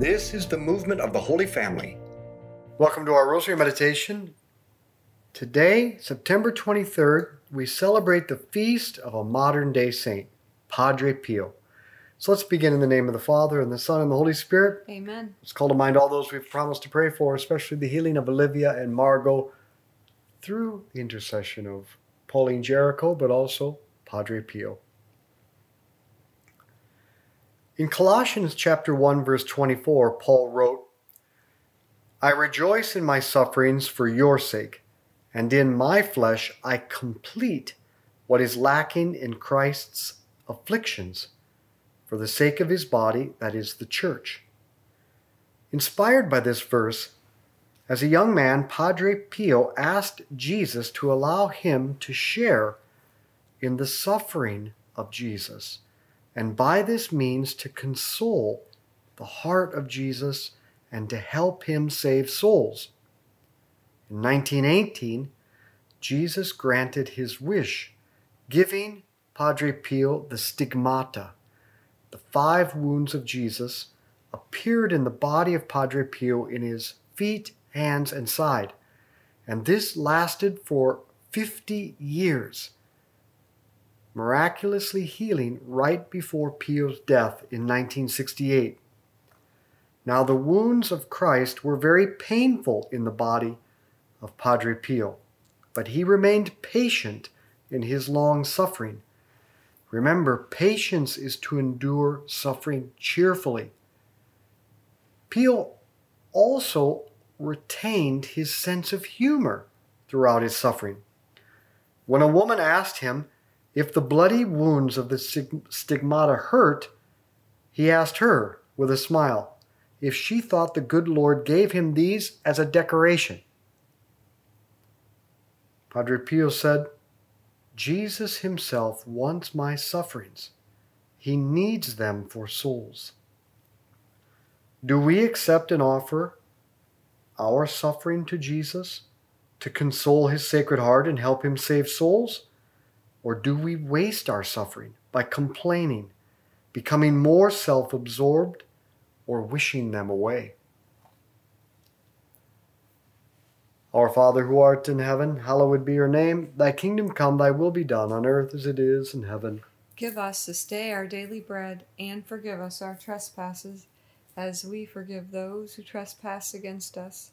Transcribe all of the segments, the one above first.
This is the movement of the Holy Family. Welcome to our Rosary Meditation. Today, September 23rd, we celebrate the feast of a modern day saint, Padre Pio. So let's begin in the name of the Father, and the Son, and the Holy Spirit. Amen. Let's call to mind all those we've promised to pray for, especially the healing of Olivia and Margot through the intercession of Pauline Jaricot, but also Padre Pio. In Colossians chapter 1 verse 24, Paul wrote, I rejoice in my sufferings for your sake, and in my flesh I complete what is lacking in Christ's afflictions for the sake of his body, that is the church. Inspired by this verse, as a young man, Padre Pio asked Jesus to allow him to share in the suffering of Jesus and by this means to console the heart of Jesus and to help him save souls. In 1918, Jesus granted his wish, giving Padre Pio the stigmata. The five wounds of Jesus appeared in the body of Padre Pio in his feet, hands, and side, and this lasted for 50 years miraculously healing right before Pio's death in 1968. Now, the wounds of Christ were very painful in the body of Padre Pio, but he remained patient in his long suffering. Remember, patience is to endure suffering cheerfully. Pio also retained his sense of humor throughout his suffering. When a woman asked him if the bloody wounds of the stigmata hurt, he asked her, with a smile, if she thought the good Lord gave him these as a decoration. Padre Pio said, Jesus himself wants my sufferings. He needs them for souls. Do we accept and offer our suffering to Jesus to console his sacred heart and help him save souls? Or do we waste our suffering by complaining, becoming more self absorbed, or wishing them away? Our Father who art in heaven, hallowed be your name. Thy kingdom come, thy will be done on earth as it is in heaven. Give us this day our daily bread, and forgive us our trespasses, as we forgive those who trespass against us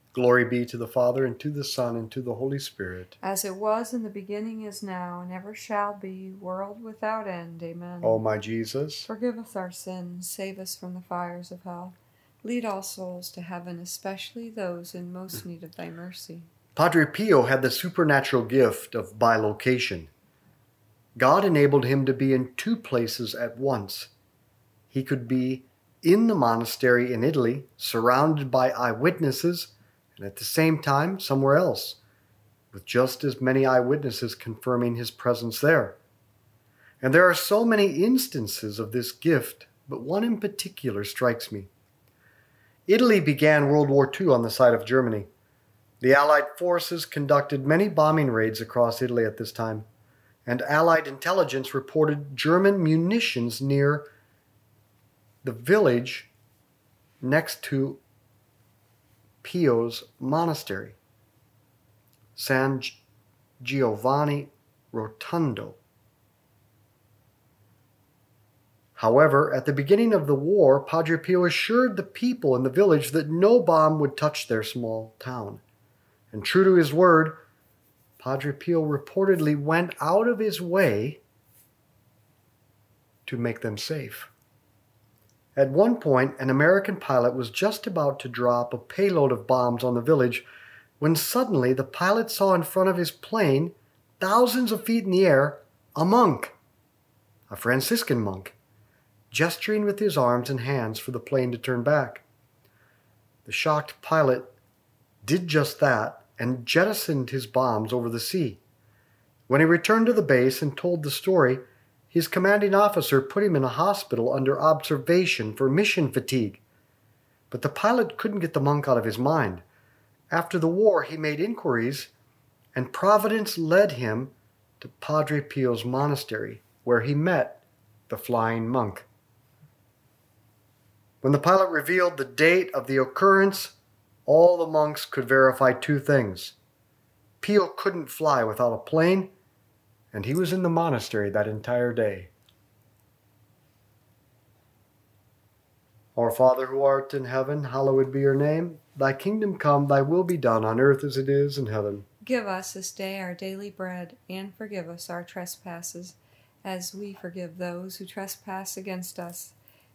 Glory be to the Father, and to the Son, and to the Holy Spirit. As it was in the beginning, is now, and ever shall be, world without end. Amen. O my Jesus, Forgive us our sins, save us from the fires of hell. Lead all souls to heaven, especially those in most need of thy mercy. Padre Pio had the supernatural gift of bilocation. God enabled him to be in two places at once. He could be in the monastery in Italy, surrounded by eyewitnesses, and at the same time somewhere else, with just as many eyewitnesses confirming his presence there. And there are so many instances of this gift, but one in particular strikes me. Italy began World War II on the side of Germany. The Allied forces conducted many bombing raids across Italy at this time, and Allied intelligence reported German munitions near the village next to Pio's monastery, San Giovanni Rotondo. However, at the beginning of the war, Padre Pio assured the people in the village that no bomb would touch their small town. And true to his word, Padre Pio reportedly went out of his way to make them safe. At one point, an American pilot was just about to drop a payload of bombs on the village when suddenly the pilot saw in front of his plane, thousands of feet in the air, a monk, a Franciscan monk, gesturing with his arms and hands for the plane to turn back. The shocked pilot did just that and jettisoned his bombs over the sea. When he returned to the base and told the story, his commanding officer put him in a hospital under observation for mission fatigue. But the pilot couldn't get the monk out of his mind. After the war, he made inquiries, and Providence led him to Padre Pio's monastery, where he met the flying monk. When the pilot revealed the date of the occurrence, all the monks could verify two things. Pio couldn't fly without a plane, and he was in the monastery that entire day. Our Father who art in heaven, hallowed be your name. Thy kingdom come, thy will be done on earth as it is in heaven. Give us this day our daily bread, and forgive us our trespasses, as we forgive those who trespass against us.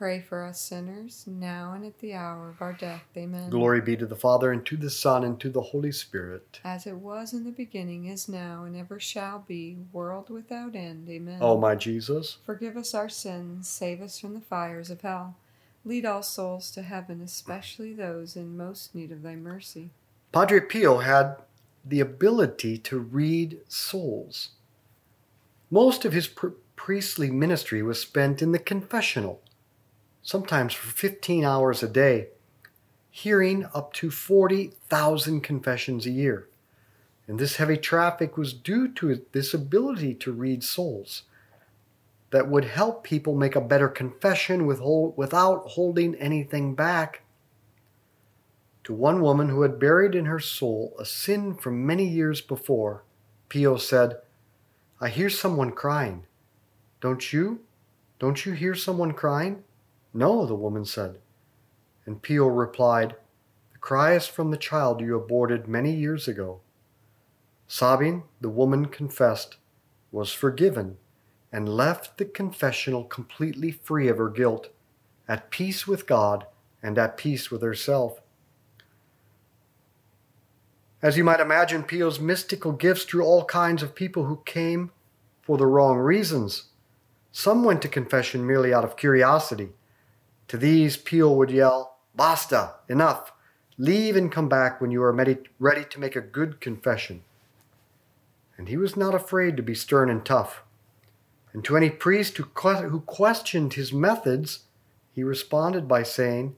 pray for us sinners, now and at the hour of our death. Amen. Glory be to the Father, and to the Son, and to the Holy Spirit. As it was in the beginning, is now, and ever shall be, world without end. Amen. O my Jesus, Forgive us our sins, save us from the fires of hell. Lead all souls to heaven, especially those in most need of thy mercy. Padre Pio had the ability to read souls. Most of his pr- priestly ministry was spent in the confessional, sometimes for 15 hours a day, hearing up to 40,000 confessions a year. And this heavy traffic was due to this ability to read souls that would help people make a better confession without holding anything back. To one woman who had buried in her soul a sin from many years before, Pio said, I hear someone crying. Don't you? Don't you hear someone crying? No, the woman said. And Pio replied, The cry is from the child you aborted many years ago. Sobbing, the woman confessed, was forgiven, and left the confessional completely free of her guilt, at peace with God and at peace with herself. As you might imagine, Pio's mystical gifts drew all kinds of people who came for the wrong reasons. Some went to confession merely out of curiosity. To these, Pio would yell, Basta, enough. Leave and come back when you are ready to make a good confession. And he was not afraid to be stern and tough. And to any priest who, who questioned his methods, he responded by saying,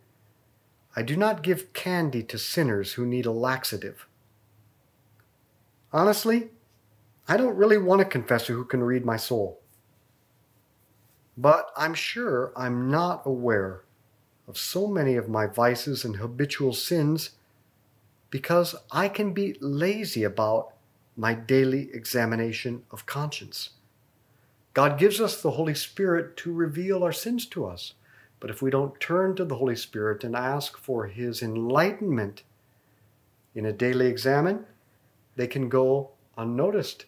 I do not give candy to sinners who need a laxative. Honestly, I don't really want a confessor who can read my soul. But I'm sure I'm not aware of so many of my vices and habitual sins because I can be lazy about my daily examination of conscience. God gives us the Holy Spirit to reveal our sins to us. But if we don't turn to the Holy Spirit and ask for His enlightenment in a daily examine, they can go unnoticed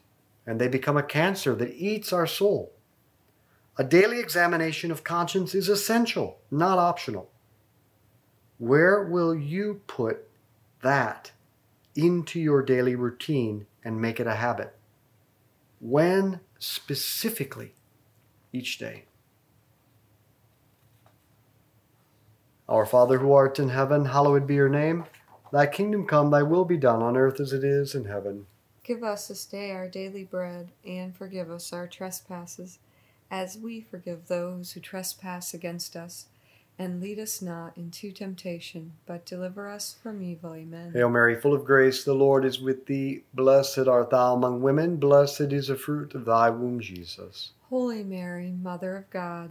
and they become a cancer that eats our soul. A daily examination of conscience is essential, not optional. Where will you put that into your daily routine and make it a habit? When specifically each day? Our Father who art in heaven, hallowed be your name. Thy kingdom come, thy will be done on earth as it is in heaven. Give us this day our daily bread, and forgive us our trespasses, as we forgive those who trespass against us. And lead us not into temptation, but deliver us from evil. Amen. Hail Mary, full of grace, the Lord is with thee. Blessed art thou among women, blessed is the fruit of thy womb, Jesus. Holy Mary, Mother of God,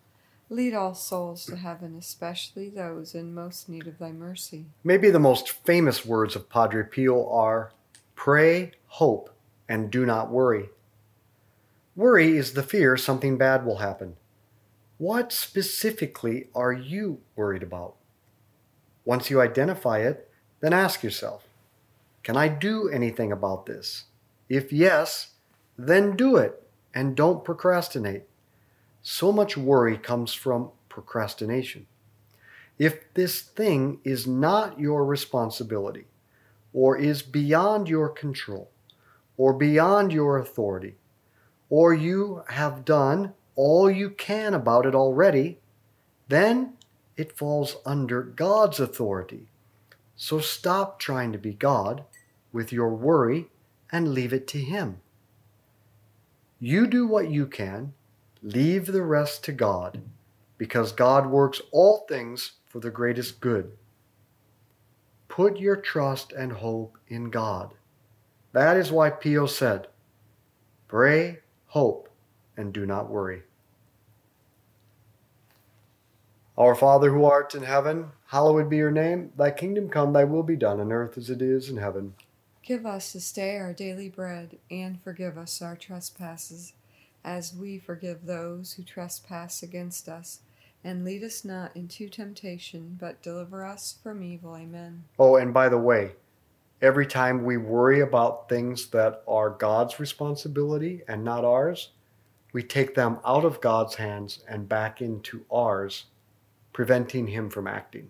Lead all souls to heaven, especially those in most need of thy mercy. maybe the most famous words of Padre Pio are pray, hope, and do not worry. Worry is the fear something bad will happen. What specifically are you worried about? Once you identify it, then ask yourself Can I do anything about this? If yes, then do it and don't procrastinate. So much worry comes from procrastination. If this thing is not your responsibility, or is beyond your control, or beyond your authority, or you have done all you can about it already, then it falls under God's authority. So stop trying to be God with your worry and leave it to Him. You do what you can, leave the rest to God, because God works all things for the greatest good. Put your trust and hope in God. That is why Pio said, Pray, hope, and do not worry. Our Father who art in heaven, hallowed be your name. Thy kingdom come, thy will be done on earth as it is in heaven. Give us this day our daily bread, and forgive us our trespasses, as we forgive those who trespass against us. And lead us not into temptation, but deliver us from evil. Amen. Oh, and by the way, every time we worry about things that are God's responsibility and not ours, we take them out of God's hands and back into ours, preventing Him from acting.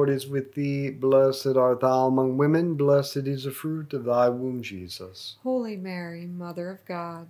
is with thee. Blessed art thou among women, blessed is the fruit of thy womb, Jesus. Holy Mary, Mother of God,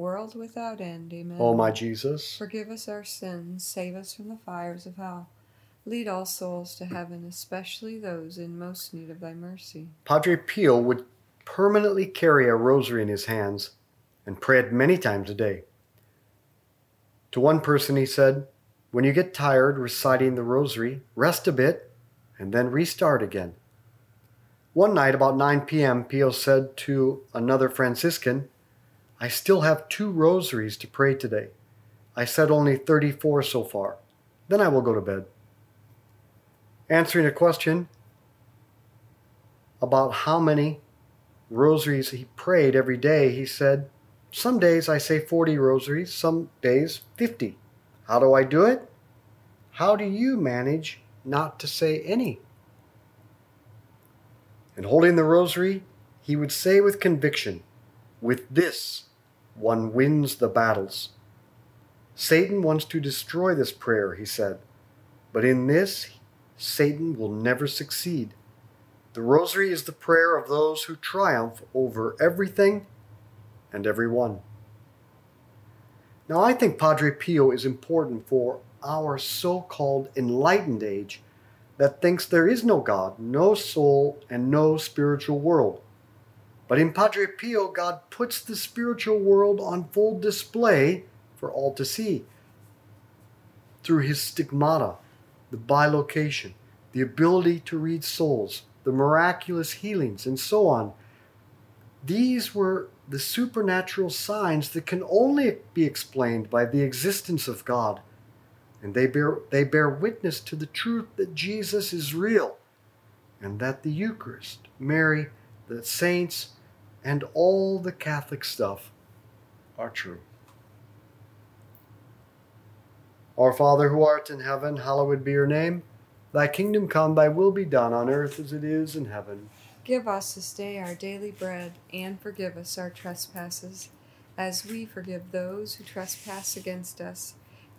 world without end. Amen. O my Jesus, Forgive us our sins, save us from the fires of hell. Lead all souls to heaven, especially those in most need of thy mercy. Padre Pio would permanently carry a rosary in his hands and pray it many times a day. To one person, he said, When you get tired reciting the rosary, rest a bit and then restart again. One night, about 9 p.m., Pio said to another Franciscan, I still have two rosaries to pray today. I said only 34 so far. Then I will go to bed. Answering a question about how many rosaries he prayed every day, he said, Some days I say 40 rosaries, some days 50. How do I do it? How do you manage not to say any? And holding the rosary, he would say with conviction, With this, one wins the battles. Satan wants to destroy this prayer, he said, but in this, Satan will never succeed. The rosary is the prayer of those who triumph over everything and everyone. Now, I think Padre Pio is important for our so called enlightened age that thinks there is no God, no soul, and no spiritual world. But in Padre Pio, God puts the spiritual world on full display for all to see through his stigmata, the bilocation, the ability to read souls, the miraculous healings, and so on. These were the supernatural signs that can only be explained by the existence of God and they bear, they bear witness to the truth that Jesus is real and that the Eucharist, Mary, the saints, and all the Catholic stuff are true. Our Father who art in heaven, hallowed be your name. Thy kingdom come, thy will be done on earth as it is in heaven. Give us this day our daily bread, and forgive us our trespasses, as we forgive those who trespass against us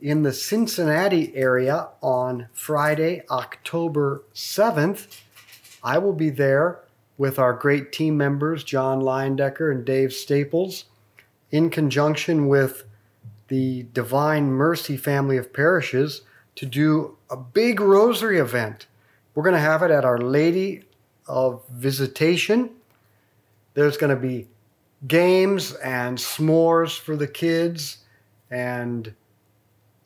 in the Cincinnati area on Friday, October 7th, I will be there with our great team members, John Leindecker and Dave Staples in conjunction with the Divine Mercy family of parishes to do a big rosary event. We're going to have it at Our Lady of Visitation. There's going to be games and s'mores for the kids, and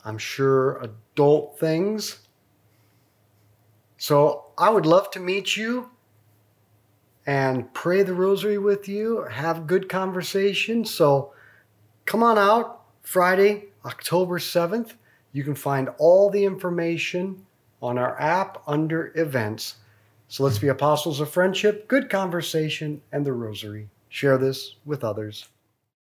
I'm sure adult things. So I would love to meet you and pray the rosary with you, have good conversation. So come on out Friday, October 7th. You can find all the information on our app under events. So let's be apostles of friendship, good conversation, and the rosary. Share this with others.